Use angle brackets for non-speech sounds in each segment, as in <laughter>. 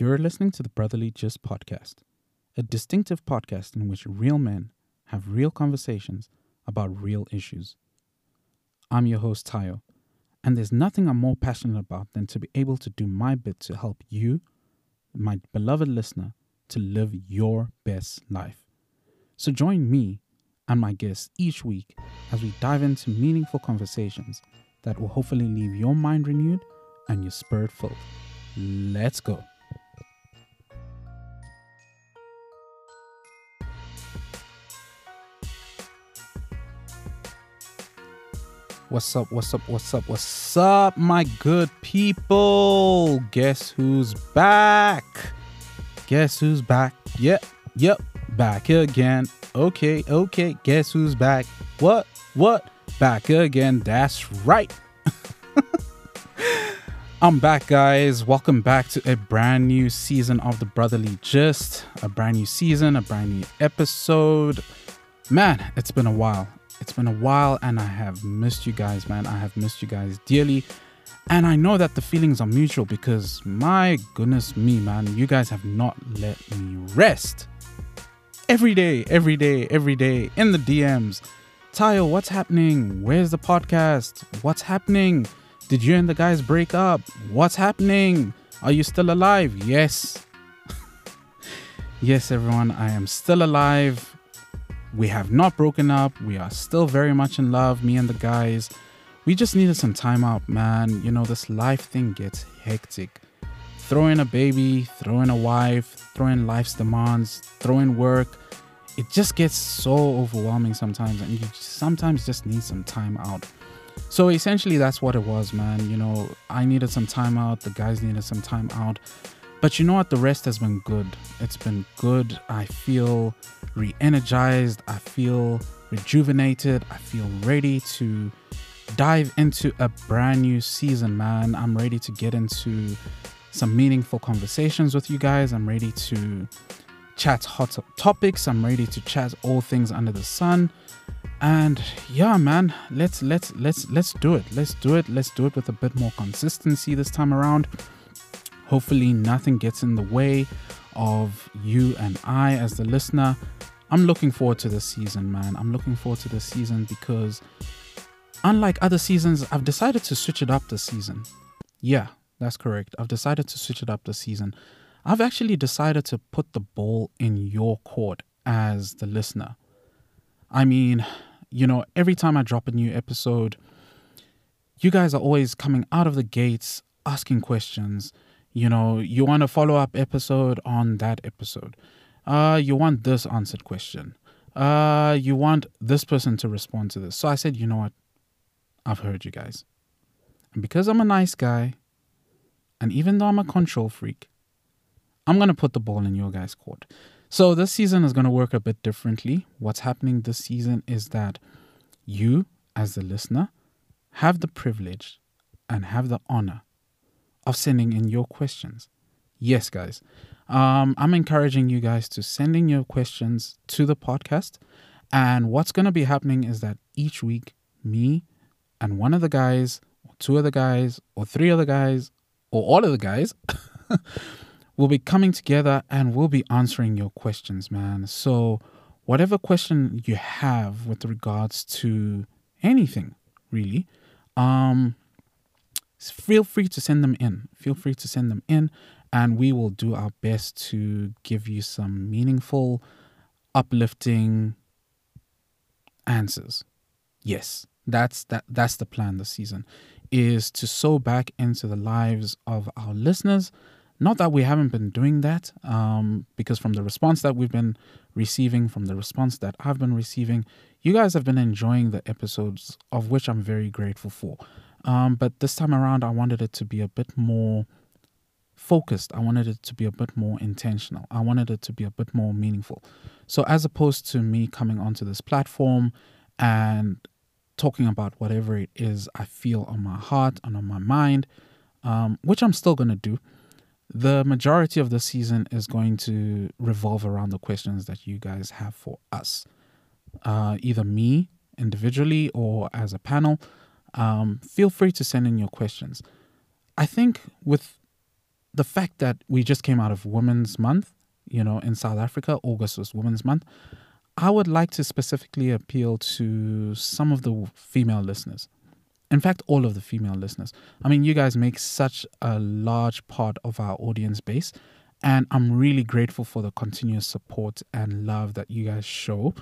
You're listening to the Brotherly Gist podcast, a distinctive podcast in which real men have real conversations about real issues. I'm your host, Tayo, and there's nothing I'm more passionate about than to be able to do my bit to help you, my beloved listener, to live your best life. So join me and my guests each week as we dive into meaningful conversations that will hopefully leave your mind renewed and your spirit filled. Let's go. What's up? What's up? What's up? What's up, my good people? Guess who's back? Guess who's back? Yep, yep, back again. Okay, okay, guess who's back? What? What? Back again. That's right. <laughs> I'm back, guys. Welcome back to a brand new season of the Brotherly Gist. A brand new season, a brand new episode. Man, it's been a while. It's been a while, and I have missed you guys, man. I have missed you guys dearly. And I know that the feelings are mutual because, my goodness me, man, you guys have not let me rest. Every day, every day, every day in the DMs. Tayo, what's happening? Where's the podcast? What's happening? Did you and the guys break up? What's happening? Are you still alive? Yes. <laughs> yes, everyone, I am still alive. We have not broken up. We are still very much in love, me and the guys. We just needed some time out, man. You know, this life thing gets hectic. Throw in a baby, throw in a wife, throw in life's demands, throw in work. It just gets so overwhelming sometimes, and you sometimes just need some time out. So essentially, that's what it was, man. You know, I needed some time out, the guys needed some time out. But you know what? The rest has been good. It's been good. I feel re energized. I feel rejuvenated. I feel ready to dive into a brand new season, man. I'm ready to get into some meaningful conversations with you guys. I'm ready to chat hot topics. I'm ready to chat all things under the sun. And yeah, man, let's let's let's let's do it. Let's do it. Let's do it with a bit more consistency this time around. Hopefully, nothing gets in the way of you and I as the listener. I'm looking forward to this season, man. I'm looking forward to this season because, unlike other seasons, I've decided to switch it up this season. Yeah, that's correct. I've decided to switch it up this season. I've actually decided to put the ball in your court as the listener. I mean, you know, every time I drop a new episode, you guys are always coming out of the gates asking questions. You know, you want a follow up episode on that episode. Uh, you want this answered question. Uh, you want this person to respond to this. So I said, you know what? I've heard you guys. And because I'm a nice guy, and even though I'm a control freak, I'm going to put the ball in your guys' court. So this season is going to work a bit differently. What's happening this season is that you, as the listener, have the privilege and have the honor of sending in your questions. Yes, guys. Um, I'm encouraging you guys to send in your questions to the podcast. And what's going to be happening is that each week, me and one of the guys, or two of the guys, or three of the guys, or all of the guys <laughs> we'll be coming together and we'll be answering your questions, man. So, whatever question you have with regards to anything, really, um, feel free to send them in. Feel free to send them in, and we will do our best to give you some meaningful, uplifting answers. Yes, that's that. That's the plan this season, is to sow back into the lives of our listeners not that we haven't been doing that, um, because from the response that we've been receiving, from the response that I've been receiving, you guys have been enjoying the episodes, of which I'm very grateful for. Um, but this time around, I wanted it to be a bit more focused. I wanted it to be a bit more intentional. I wanted it to be a bit more meaningful. So, as opposed to me coming onto this platform and talking about whatever it is I feel on my heart and on my mind, um, which I'm still going to do the majority of the season is going to revolve around the questions that you guys have for us, uh, either me individually or as a panel. Um, feel free to send in your questions. I think with the fact that we just came out of Women's Month, you know, in South Africa, August was Women's Month. I would like to specifically appeal to some of the female listeners. In fact, all of the female listeners. I mean, you guys make such a large part of our audience base, and I'm really grateful for the continuous support and love that you guys show.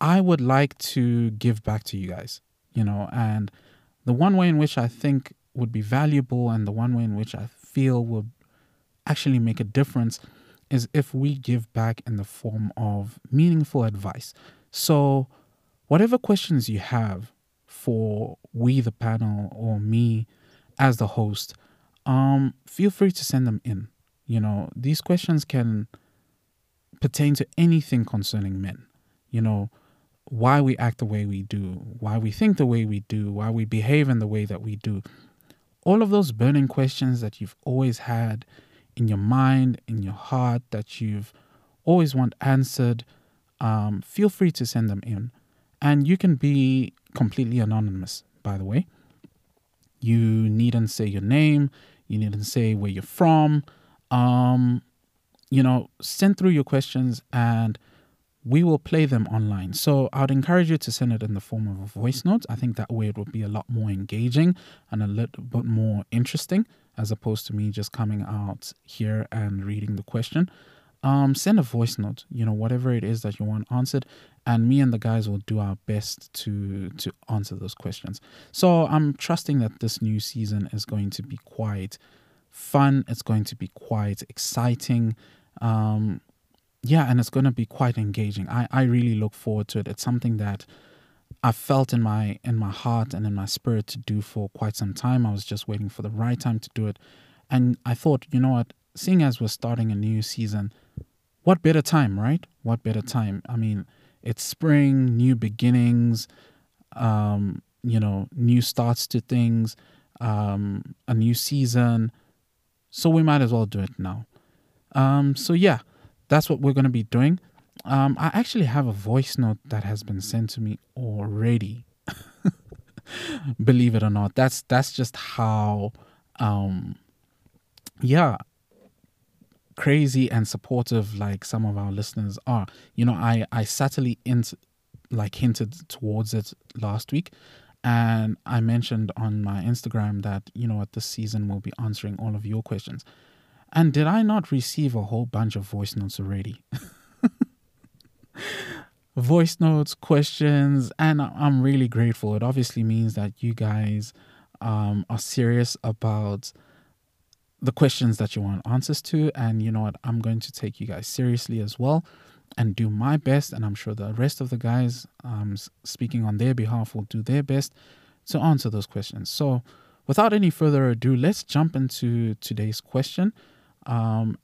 I would like to give back to you guys, you know, and the one way in which I think would be valuable and the one way in which I feel would actually make a difference is if we give back in the form of meaningful advice. So, whatever questions you have for we, the panel, or me as the host, um, feel free to send them in. You know, these questions can pertain to anything concerning men. You know, why we act the way we do, why we think the way we do, why we behave in the way that we do. All of those burning questions that you've always had in your mind, in your heart, that you've always want answered, um, feel free to send them in. And you can be completely anonymous, by the way. You needn't say your name, you needn't say where you're from. Um, you know, send through your questions and we will play them online. So I'd encourage you to send it in the form of a voice note. I think that way it would be a lot more engaging and a little bit more interesting as opposed to me just coming out here and reading the question. Um, send a voice note, you know, whatever it is that you want answered, and me and the guys will do our best to to answer those questions. So I'm trusting that this new season is going to be quite fun. It's going to be quite exciting. Um, yeah, and it's going to be quite engaging. I, I really look forward to it. It's something that I felt in my in my heart and in my spirit to do for quite some time. I was just waiting for the right time to do it. And I thought, you know what, seeing as we're starting a new season, what better time, right? What better time? I mean, it's spring, new beginnings, um, you know, new starts to things, um, a new season. So we might as well do it now. Um, so yeah, that's what we're going to be doing. Um, I actually have a voice note that has been sent to me already. <laughs> Believe it or not, that's that's just how, um, yeah, crazy and supportive like some of our listeners are. You know, I I subtly int like hinted towards it last week, and I mentioned on my Instagram that you know at this season we'll be answering all of your questions. And did I not receive a whole bunch of voice notes already? <laughs> voice notes, questions, and I'm really grateful. It obviously means that you guys um, are serious about the questions that you want answers to. And you know what? I'm going to take you guys seriously as well and do my best. And I'm sure the rest of the guys um, speaking on their behalf will do their best to answer those questions. So, without any further ado, let's jump into today's question. Um,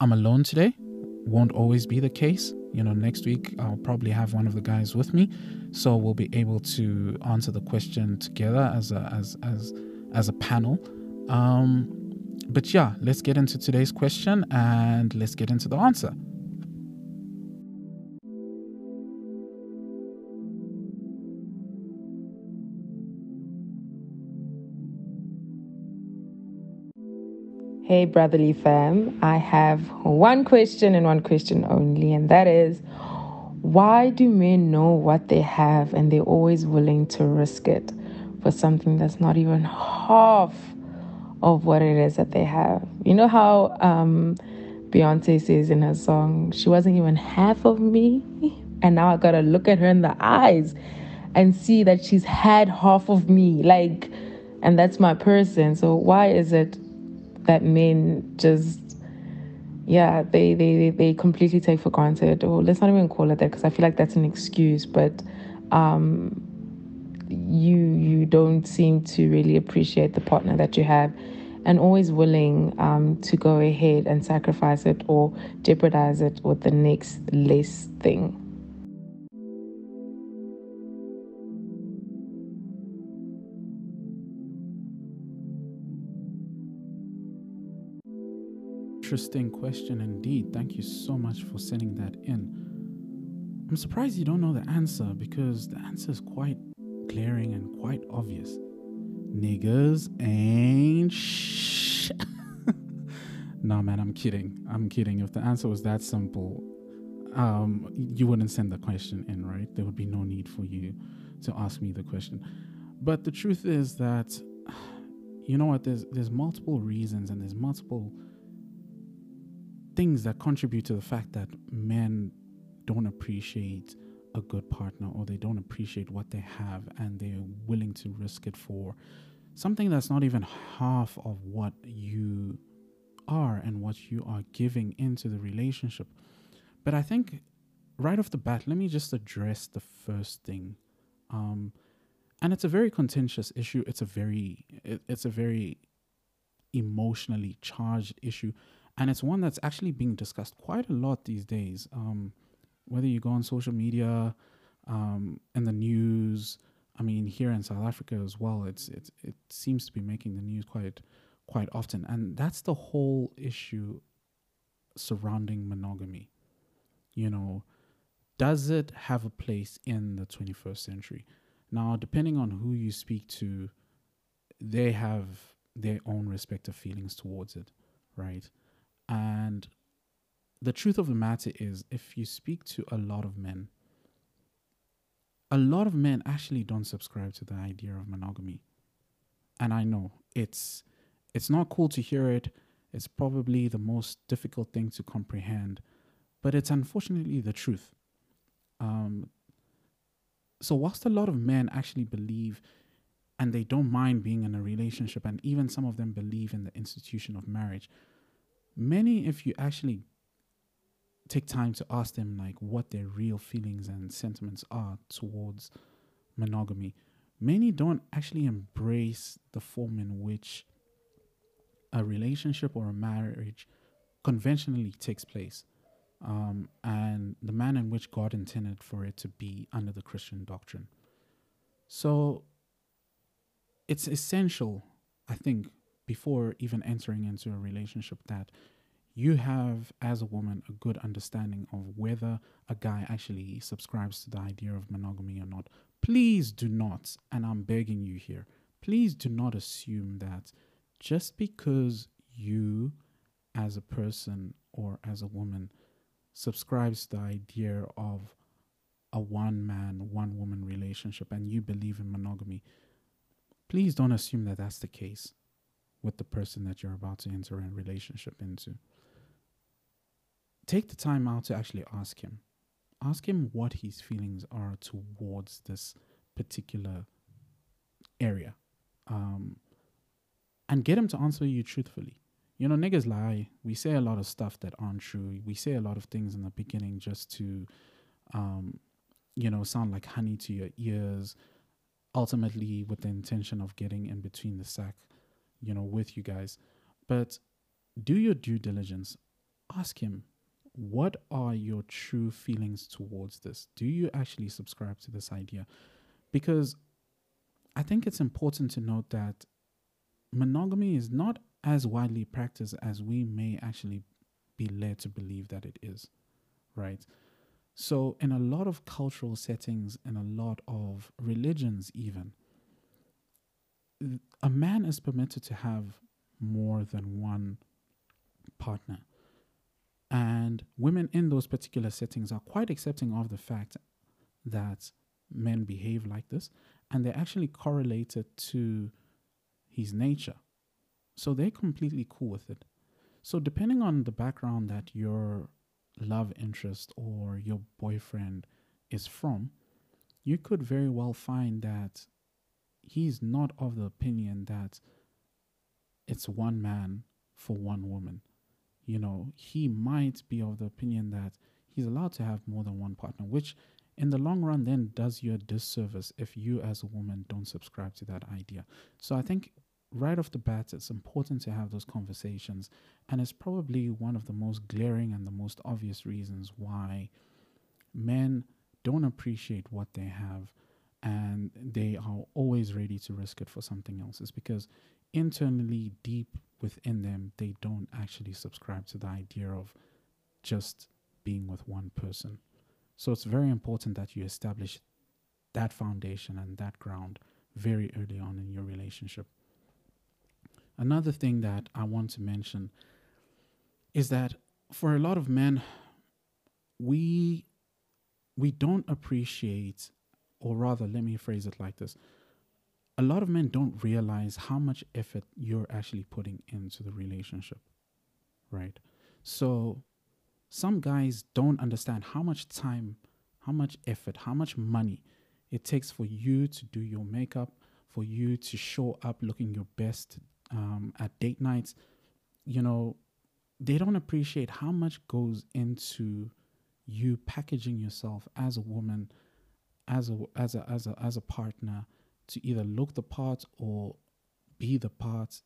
I'm alone today. Won't always be the case. You know, next week I'll probably have one of the guys with me, so we'll be able to answer the question together as a as as as a panel. Um, but yeah, let's get into today's question and let's get into the answer. Hey, brotherly fam. I have one question and one question only, and that is why do men know what they have and they're always willing to risk it for something that's not even half of what it is that they have? You know how um, Beyonce says in her song, she wasn't even half of me, and now I gotta look at her in the eyes and see that she's had half of me, like, and that's my person. So, why is it? That men just yeah they they they completely take for granted. Or let's not even call it that because i feel like that's an excuse but um you you don't seem to really appreciate the partner that you have and always willing um, to go ahead and sacrifice it or jeopardize it with the next less thing interesting question indeed. Thank you so much for sending that in. I'm surprised you don't know the answer because the answer is quite glaring and quite obvious. Niggas ain't sh. <laughs> no, man, I'm kidding. I'm kidding. If the answer was that simple, um, you wouldn't send the question in, right? There would be no need for you to ask me the question. But the truth is that, <sighs> you know what? There's there's multiple reasons and there's multiple things that contribute to the fact that men don't appreciate a good partner or they don't appreciate what they have and they're willing to risk it for something that's not even half of what you are and what you are giving into the relationship. But I think right off the bat, let me just address the first thing. Um, and it's a very contentious issue. It's a very, it, it's a very emotionally charged issue, and it's one that's actually being discussed quite a lot these days. Um, whether you go on social media, um, in the news, I mean, here in South Africa as well, it's it's it seems to be making the news quite quite often, and that's the whole issue surrounding monogamy. You know, does it have a place in the 21st century? Now, depending on who you speak to, they have their own respective feelings towards it, right? And the truth of the matter is, if you speak to a lot of men, a lot of men actually don't subscribe to the idea of monogamy. And I know it's it's not cool to hear it. It's probably the most difficult thing to comprehend, but it's unfortunately the truth. Um, so, whilst a lot of men actually believe and they don't mind being in a relationship, and even some of them believe in the institution of marriage, many, if you actually take time to ask them like what their real feelings and sentiments are towards monogamy many don't actually embrace the form in which a relationship or a marriage conventionally takes place um, and the manner in which god intended for it to be under the christian doctrine. So it's essential i think before even entering into a relationship that you have, as a woman, a good understanding of whether a guy actually subscribes to the idea of monogamy or not. Please do not, and I'm begging you here, please do not assume that just because you, as a person or as a woman, subscribes to the idea of a one man, one woman relationship and you believe in monogamy, please don't assume that that's the case with the person that you're about to enter a relationship into take the time out to actually ask him. Ask him what his feelings are towards this particular area. Um, and get him to answer you truthfully. You know, niggas lie. We say a lot of stuff that aren't true. We say a lot of things in the beginning just to, um, you know, sound like honey to your ears, ultimately with the intention of getting in between the sack, you know, with you guys. But do your due diligence. Ask him, what are your true feelings towards this? Do you actually subscribe to this idea? Because I think it's important to note that monogamy is not as widely practiced as we may actually be led to believe that it is, right? So, in a lot of cultural settings, in a lot of religions, even, a man is permitted to have more than one partner. And women in those particular settings are quite accepting of the fact that men behave like this, and they're actually correlated to his nature. So they're completely cool with it. So, depending on the background that your love interest or your boyfriend is from, you could very well find that he's not of the opinion that it's one man for one woman you know, he might be of the opinion that he's allowed to have more than one partner, which in the long run then does you a disservice if you as a woman don't subscribe to that idea. So I think right off the bat, it's important to have those conversations. And it's probably one of the most glaring and the most obvious reasons why men don't appreciate what they have and they are always ready to risk it for something else. Is because internally, deep within them, they don't actually subscribe to the idea of just being with one person. So it's very important that you establish that foundation and that ground very early on in your relationship. Another thing that I want to mention is that for a lot of men, we we don't appreciate, or rather, let me phrase it like this: a lot of men don't realize how much effort you're actually putting into the relationship, right? So, some guys don't understand how much time, how much effort, how much money it takes for you to do your makeup, for you to show up looking your best um, at date nights. You know, they don't appreciate how much goes into you packaging yourself as a woman, as a as a as a as a partner to either look the part or be the part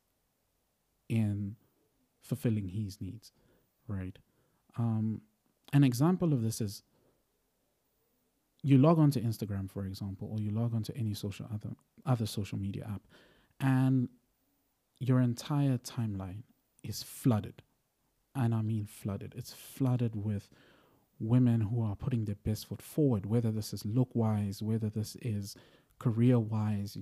in fulfilling his needs, right? Um, an example of this is you log onto Instagram, for example, or you log onto any social other other social media app, and your entire timeline is flooded and I mean flooded. It's flooded with women who are putting their best foot forward, whether this is look wise, whether this is career wise.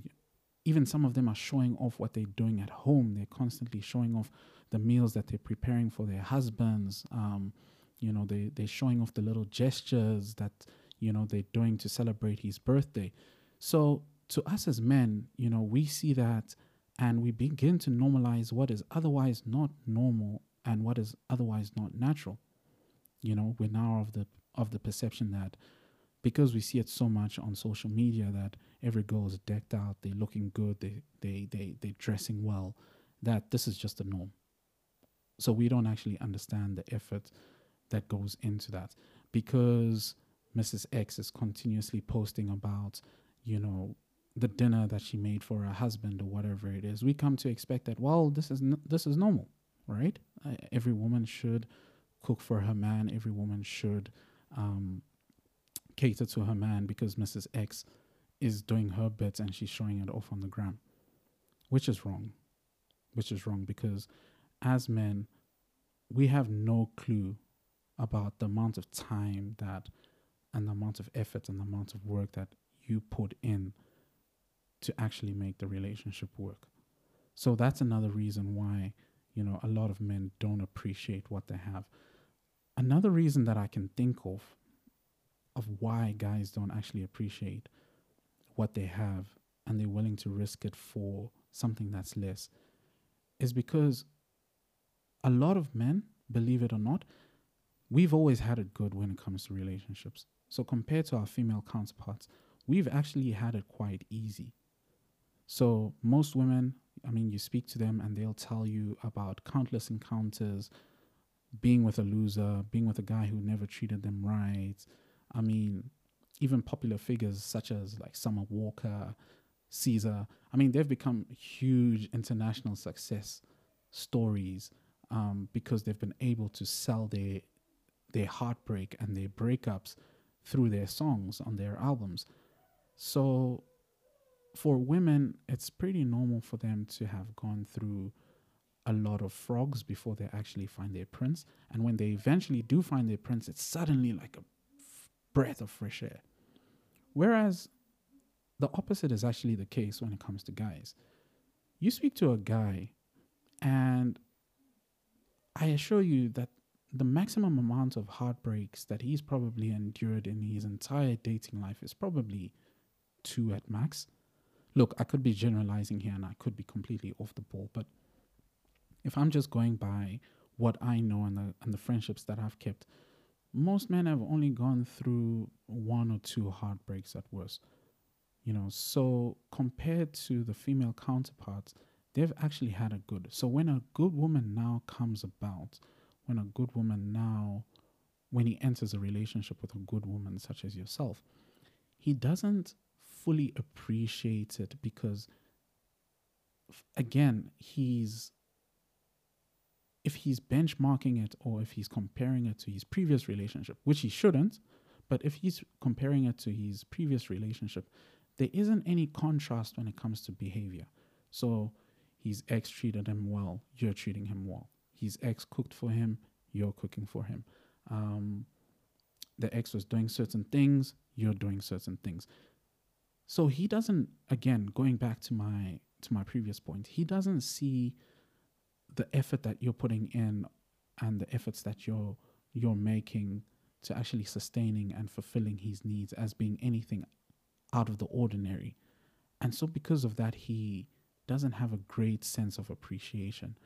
Even some of them are showing off what they're doing at home. They're constantly showing off the meals that they're preparing for their husbands. Um, you know, they, they're showing off the little gestures that, you know, they're doing to celebrate his birthday. So to us as men, you know, we see that and we begin to normalize what is otherwise not normal and what is otherwise not natural. You know, we're now of the of the perception that because we see it so much on social media that every girl is decked out, they're looking good, they they they they're dressing well, that this is just the norm. So we don't actually understand the effort that goes into that because Mrs. X is continuously posting about, you know, the dinner that she made for her husband or whatever it is. We come to expect that well, this is n- this is normal right? Uh, every woman should cook for her man. Every woman should um, cater to her man because Mrs. X is doing her bit and she's showing it off on the gram, which is wrong. Which is wrong because as men, we have no clue about the amount of time that and the amount of effort and the amount of work that you put in to actually make the relationship work. So that's another reason why you know, a lot of men don't appreciate what they have. Another reason that I can think of of why guys don't actually appreciate what they have and they're willing to risk it for something that's less is because a lot of men, believe it or not, we've always had it good when it comes to relationships. So compared to our female counterparts, we've actually had it quite easy. So most women I mean, you speak to them and they'll tell you about countless encounters, being with a loser, being with a guy who never treated them right. I mean, even popular figures such as like Summer Walker, SZA. I mean, they've become huge international success stories um, because they've been able to sell their their heartbreak and their breakups through their songs on their albums. So for women, it's pretty normal for them to have gone through a lot of frogs before they actually find their prince. And when they eventually do find their prince, it's suddenly like a breath of fresh air. Whereas the opposite is actually the case when it comes to guys. You speak to a guy, and I assure you that the maximum amount of heartbreaks that he's probably endured in his entire dating life is probably two at max look, I could be generalizing here and I could be completely off the ball, but if I'm just going by what I know and the and the friendships that I've kept, most men have only gone through one or two heartbreaks at worst. You know, so compared to the female counterparts, they've actually had a good. So when a good woman now comes about, when a good woman now when he enters a relationship with a good woman such as yourself, he doesn't fully appreciate it because again he's if he's benchmarking it or if he's comparing it to his previous relationship which he shouldn't but if he's comparing it to his previous relationship there isn't any contrast when it comes to behavior. So his ex treated him well you're treating him well. His ex cooked for him you're cooking for him. Um, the ex was doing certain things you're doing certain things. So he doesn't again going back to my to my previous point, he doesn't see the effort that you're putting in and the efforts that you're you're making to actually sustaining and fulfilling his needs as being anything out of the ordinary. And so because of that he doesn't have a great sense of appreciation.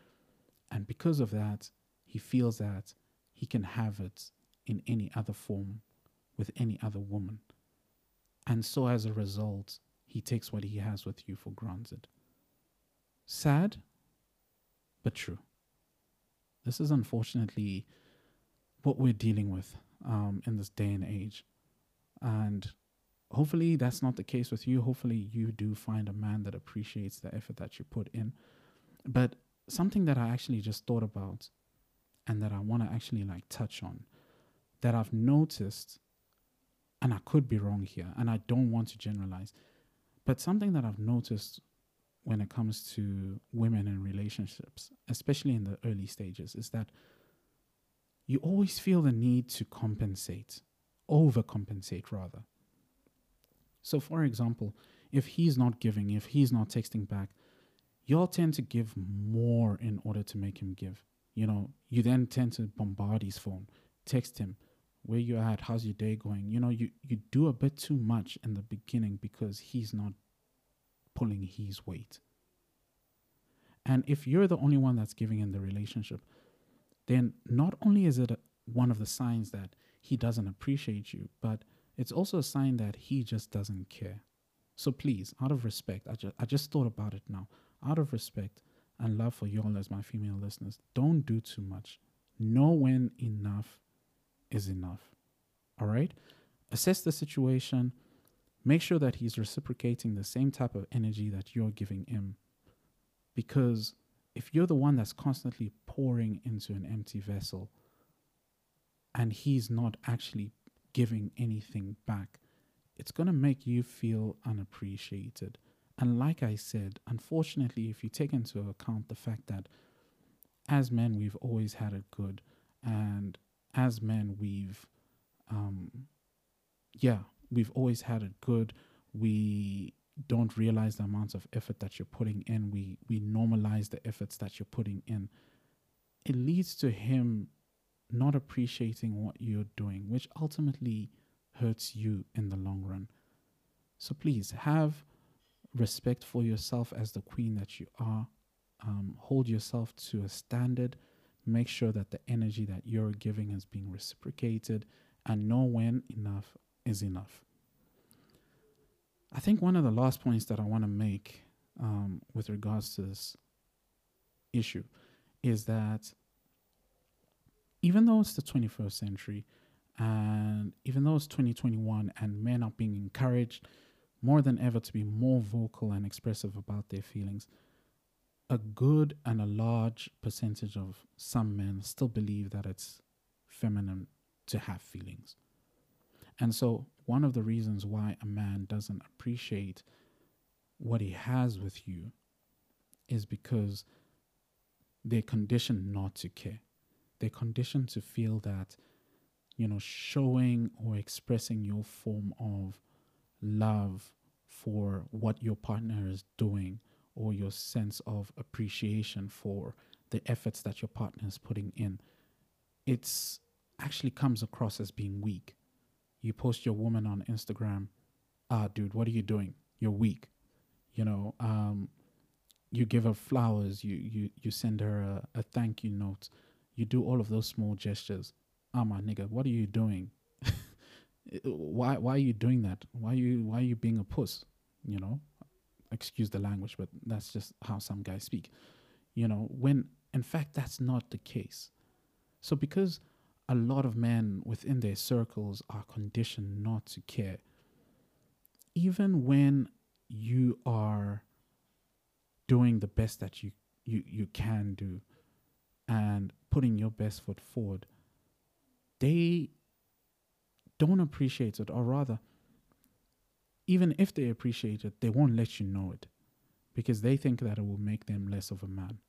And because of that, he feels that he can have it in any other form with any other woman. And so as a result, he takes what he has with you for granted. Sad, but true. This is unfortunately what we're dealing with um, in this day and age. And hopefully that's not the case with you. Hopefully you do find a man that appreciates the effort that you put in. But something that I actually just thought about and that I want to actually like touch on that I've noticed, and I could be wrong here, and I don't want to generalize, but something that I've noticed when it comes to women and relationships, especially in the early stages, is that you always feel the need to compensate, overcompensate rather. So, for example, if he's not giving, if he's not texting back, you'll tend to give more in order to make him give. You know, you then tend to bombard his phone, text him, where you at, how's your day going? You know, you, you do a bit too much in the beginning because he's not pulling his weight. And if you're the only one that's giving in the relationship, then not only is it a, one of the signs that he doesn't appreciate you, but it's also a sign that he just doesn't care. So please, out of respect, I just, I just thought about it now. Out of respect and love for y'all as my female listeners, don't do too much. Know when enough is enough. All right? Assess the situation. Make sure that he's reciprocating the same type of energy that you're giving him. Because if you're the one that's constantly pouring into an empty vessel and he's not actually giving anything back, it's going to make you feel unappreciated. And like I said, unfortunately, if you take into account the fact that as men, we've always had it good, and as men, we've, um, yeah, we've always had it good. We don't realize the amounts of effort that you're putting in. We we normalize the efforts that you're putting in. It leads to him not appreciating what you're doing, which ultimately hurts you in the long run. So please have respect for yourself as the queen that you are. Um, hold yourself to a standard. Make sure that the energy that you're giving is being reciprocated and know when enough is enough. I think one of the last points that I want to make um, with regards to this issue is that even though it's the 21st century and even though it's 2021 and men are being encouraged more than ever to be more vocal and expressive about their feelings, a good and a large percentage of some men still believe that it's feminine to have feelings. And so, one of the reasons why a man doesn't appreciate what he has with you is because they're conditioned not to care. They're conditioned to feel that, you know, showing or expressing your form of love for what your partner is doing or your sense of appreciation for the efforts that your partner is putting in, it's actually comes across as being weak. You post your woman on Instagram, ah, dude, what are you doing? You're weak. You know, um, you give her flowers, you you you send her a, a thank you note, you do all of those small gestures. Ah, my nigga, what are you doing? <laughs> why why are you doing that? Why are you why are you being a puss? You know, excuse the language, but that's just how some guys speak. You know, when in fact that's not the case. So because a lot of men within their circles are conditioned not to care, even when you are doing the best that you, you, you can do and putting your best foot forward, they don't appreciate it, or rather, even if they appreciate it, they won't let you know it because they think that it will make them less of a man.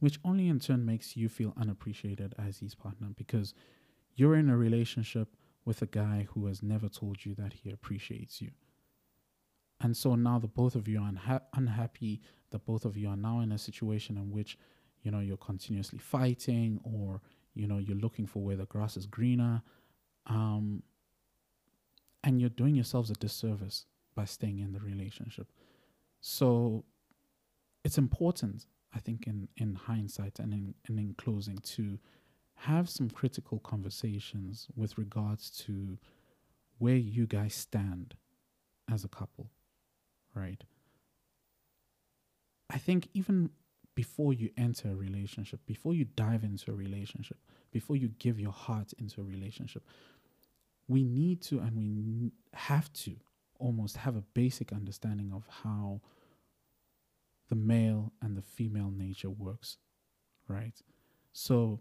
Which only in turn makes you feel unappreciated as his partner because you're in a relationship with a guy who has never told you that he appreciates you. And so now the both of you are unha- unhappy, the both of you are now in a situation in which you know, you're continuously fighting or, you know, you're looking for where the grass is greener. Um, and you're doing yourselves a disservice by staying in the relationship. So it's important, I think, in, in hindsight and in, and in closing, to have some critical conversations with regards to where you guys stand as a couple, right? I think even before you enter a relationship, before you dive into a relationship, before you give your heart into a relationship, we need to and we have to almost have a basic understanding of how the male and the female nature works, right? So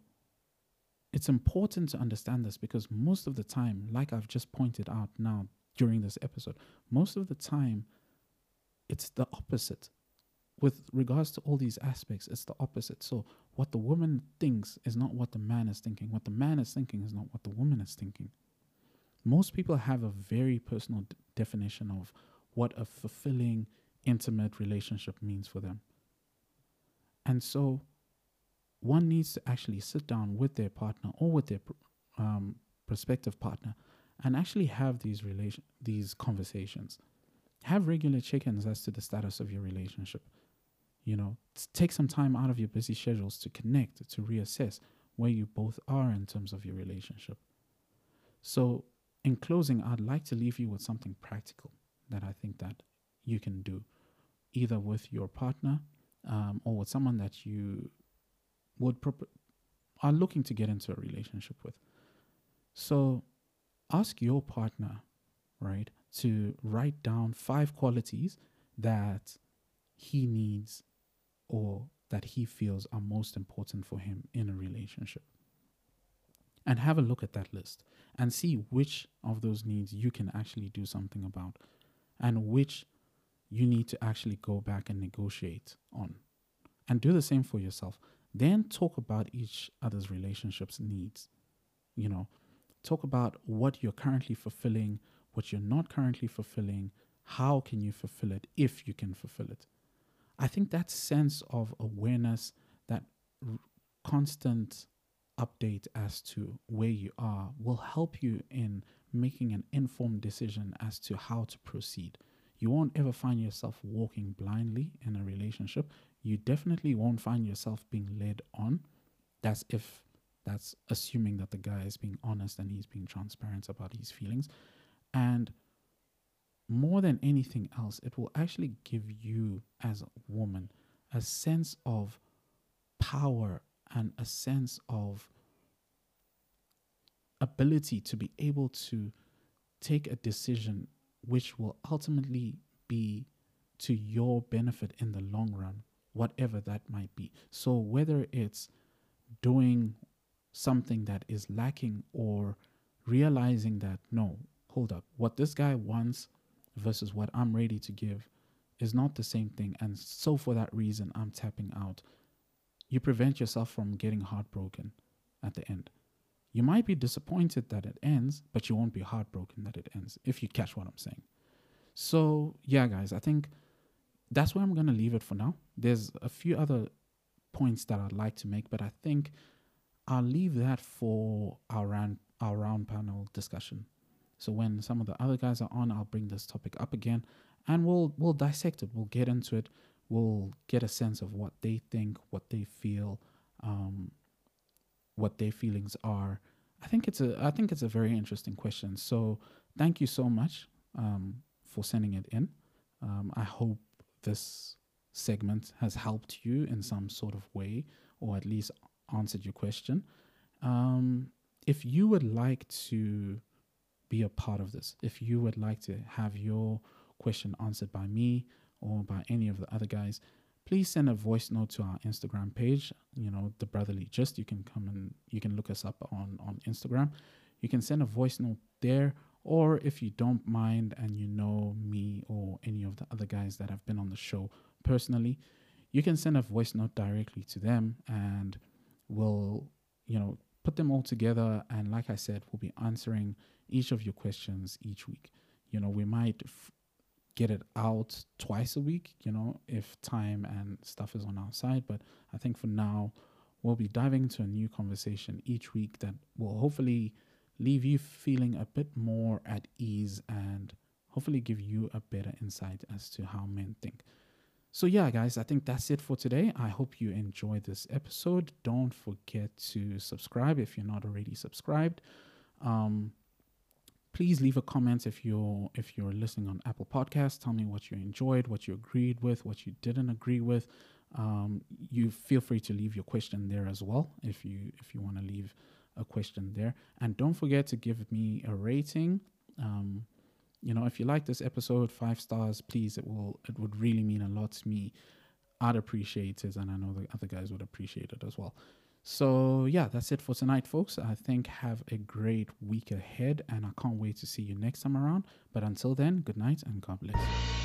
it's important to understand this because most of the time, like I've just pointed out now during this episode, most of the time it's the opposite. With regards to all these aspects, it's the opposite. So, what the woman thinks is not what the man is thinking. What the man is thinking is not what the woman is thinking. Most people have a very personal d- definition of what a fulfilling, intimate relationship means for them. And so, one needs to actually sit down with their partner or with their um, prospective partner and actually have these relation these conversations. Have regular check-ins as to the status of your relationship. You know, take some time out of your busy schedules to connect, to reassess where you both are in terms of your relationship. So, in closing, I'd like to leave you with something practical that I think that you can do, either with your partner um, or with someone that you would prop- are looking to get into a relationship with. So ask your partner, right, to write down five qualities that he needs or that he feels are most important for him in a relationship. And have a look at that list and see which of those needs you can actually do something about and which you need to actually go back and negotiate on. And do the same for yourself. Then talk about each other's relationships needs. You know, talk about what you're currently fulfilling, what you're not currently fulfilling, how can you fulfill it if you can fulfill it. I think that sense of awareness, that r- constant update as to where you are will help you in making an informed decision as to how to proceed. You won't ever find yourself walking blindly in a relationship. You definitely won't find yourself being led on. That's if that's assuming that the guy is being honest and he's being transparent about his feelings. And more than anything else, it will actually give you, as a woman, a sense of power and a sense of ability to be able to take a decision which will ultimately be to your benefit in the long run, whatever that might be. So, whether it's doing something that is lacking or realizing that, no, hold up, what this guy wants versus what I'm ready to give is not the same thing. And so, for that reason, I'm tapping out. You prevent yourself from getting heartbroken at the end. You might be disappointed that it ends, but you won't be heartbroken that it ends, if you catch what I'm saying. So, yeah, guys, I think that's where I'm going to leave it for now. There's a few other points that I'd like to make, but I think I'll leave that for our round, our round panel discussion. So when some of the other guys are on, I'll bring this topic up again and we'll we'll dissect it. We'll get into it. We'll get a sense of what they think, what they feel, um, what their feelings are. I think it's a I think it's a very interesting question. So thank you so much um, for sending it in. Um, I hope this segment has helped you in some sort of way, or at least answered your question. Um, if you would like to be a part of this, if you would like to have your question answered by me or by any of the other guys, please send a voice note to our Instagram page. You know, the Brotherly Gist. You can come and you can look us up on on Instagram. You can send a voice note there, or if you don't mind and you know me or any of the other guys that have been on the show personally, you can send a voice note directly to them, and we'll you know put them all together. And like I said, we'll be answering each of your questions each week. You know, we might f- get it out twice a week, you know, if time and stuff is on our side. But I think for now, we'll be diving into a new conversation each week that will hopefully leave you feeling a bit more at ease and hopefully give you a better insight as to how men think. So, yeah, guys, I think that's it for today. I hope you enjoyed this episode. Don't forget to subscribe if you're not already subscribed. Um, please leave a comment if you're if you're listening on Apple Podcasts. Tell me what you enjoyed, what you agreed with, what you didn't agree with. Um, you feel free to leave your question there as well if you if you want to leave a question there. And don't forget to give me a rating. Um, you know, if you like this episode, five stars, please. It will it would really mean a lot to me. I'd appreciate it, and I know the other guys would appreciate it as well. So yeah, that's it for tonight, folks. I think have a great week ahead, and I can't wait to see you next time around. But until then, good night and God bless.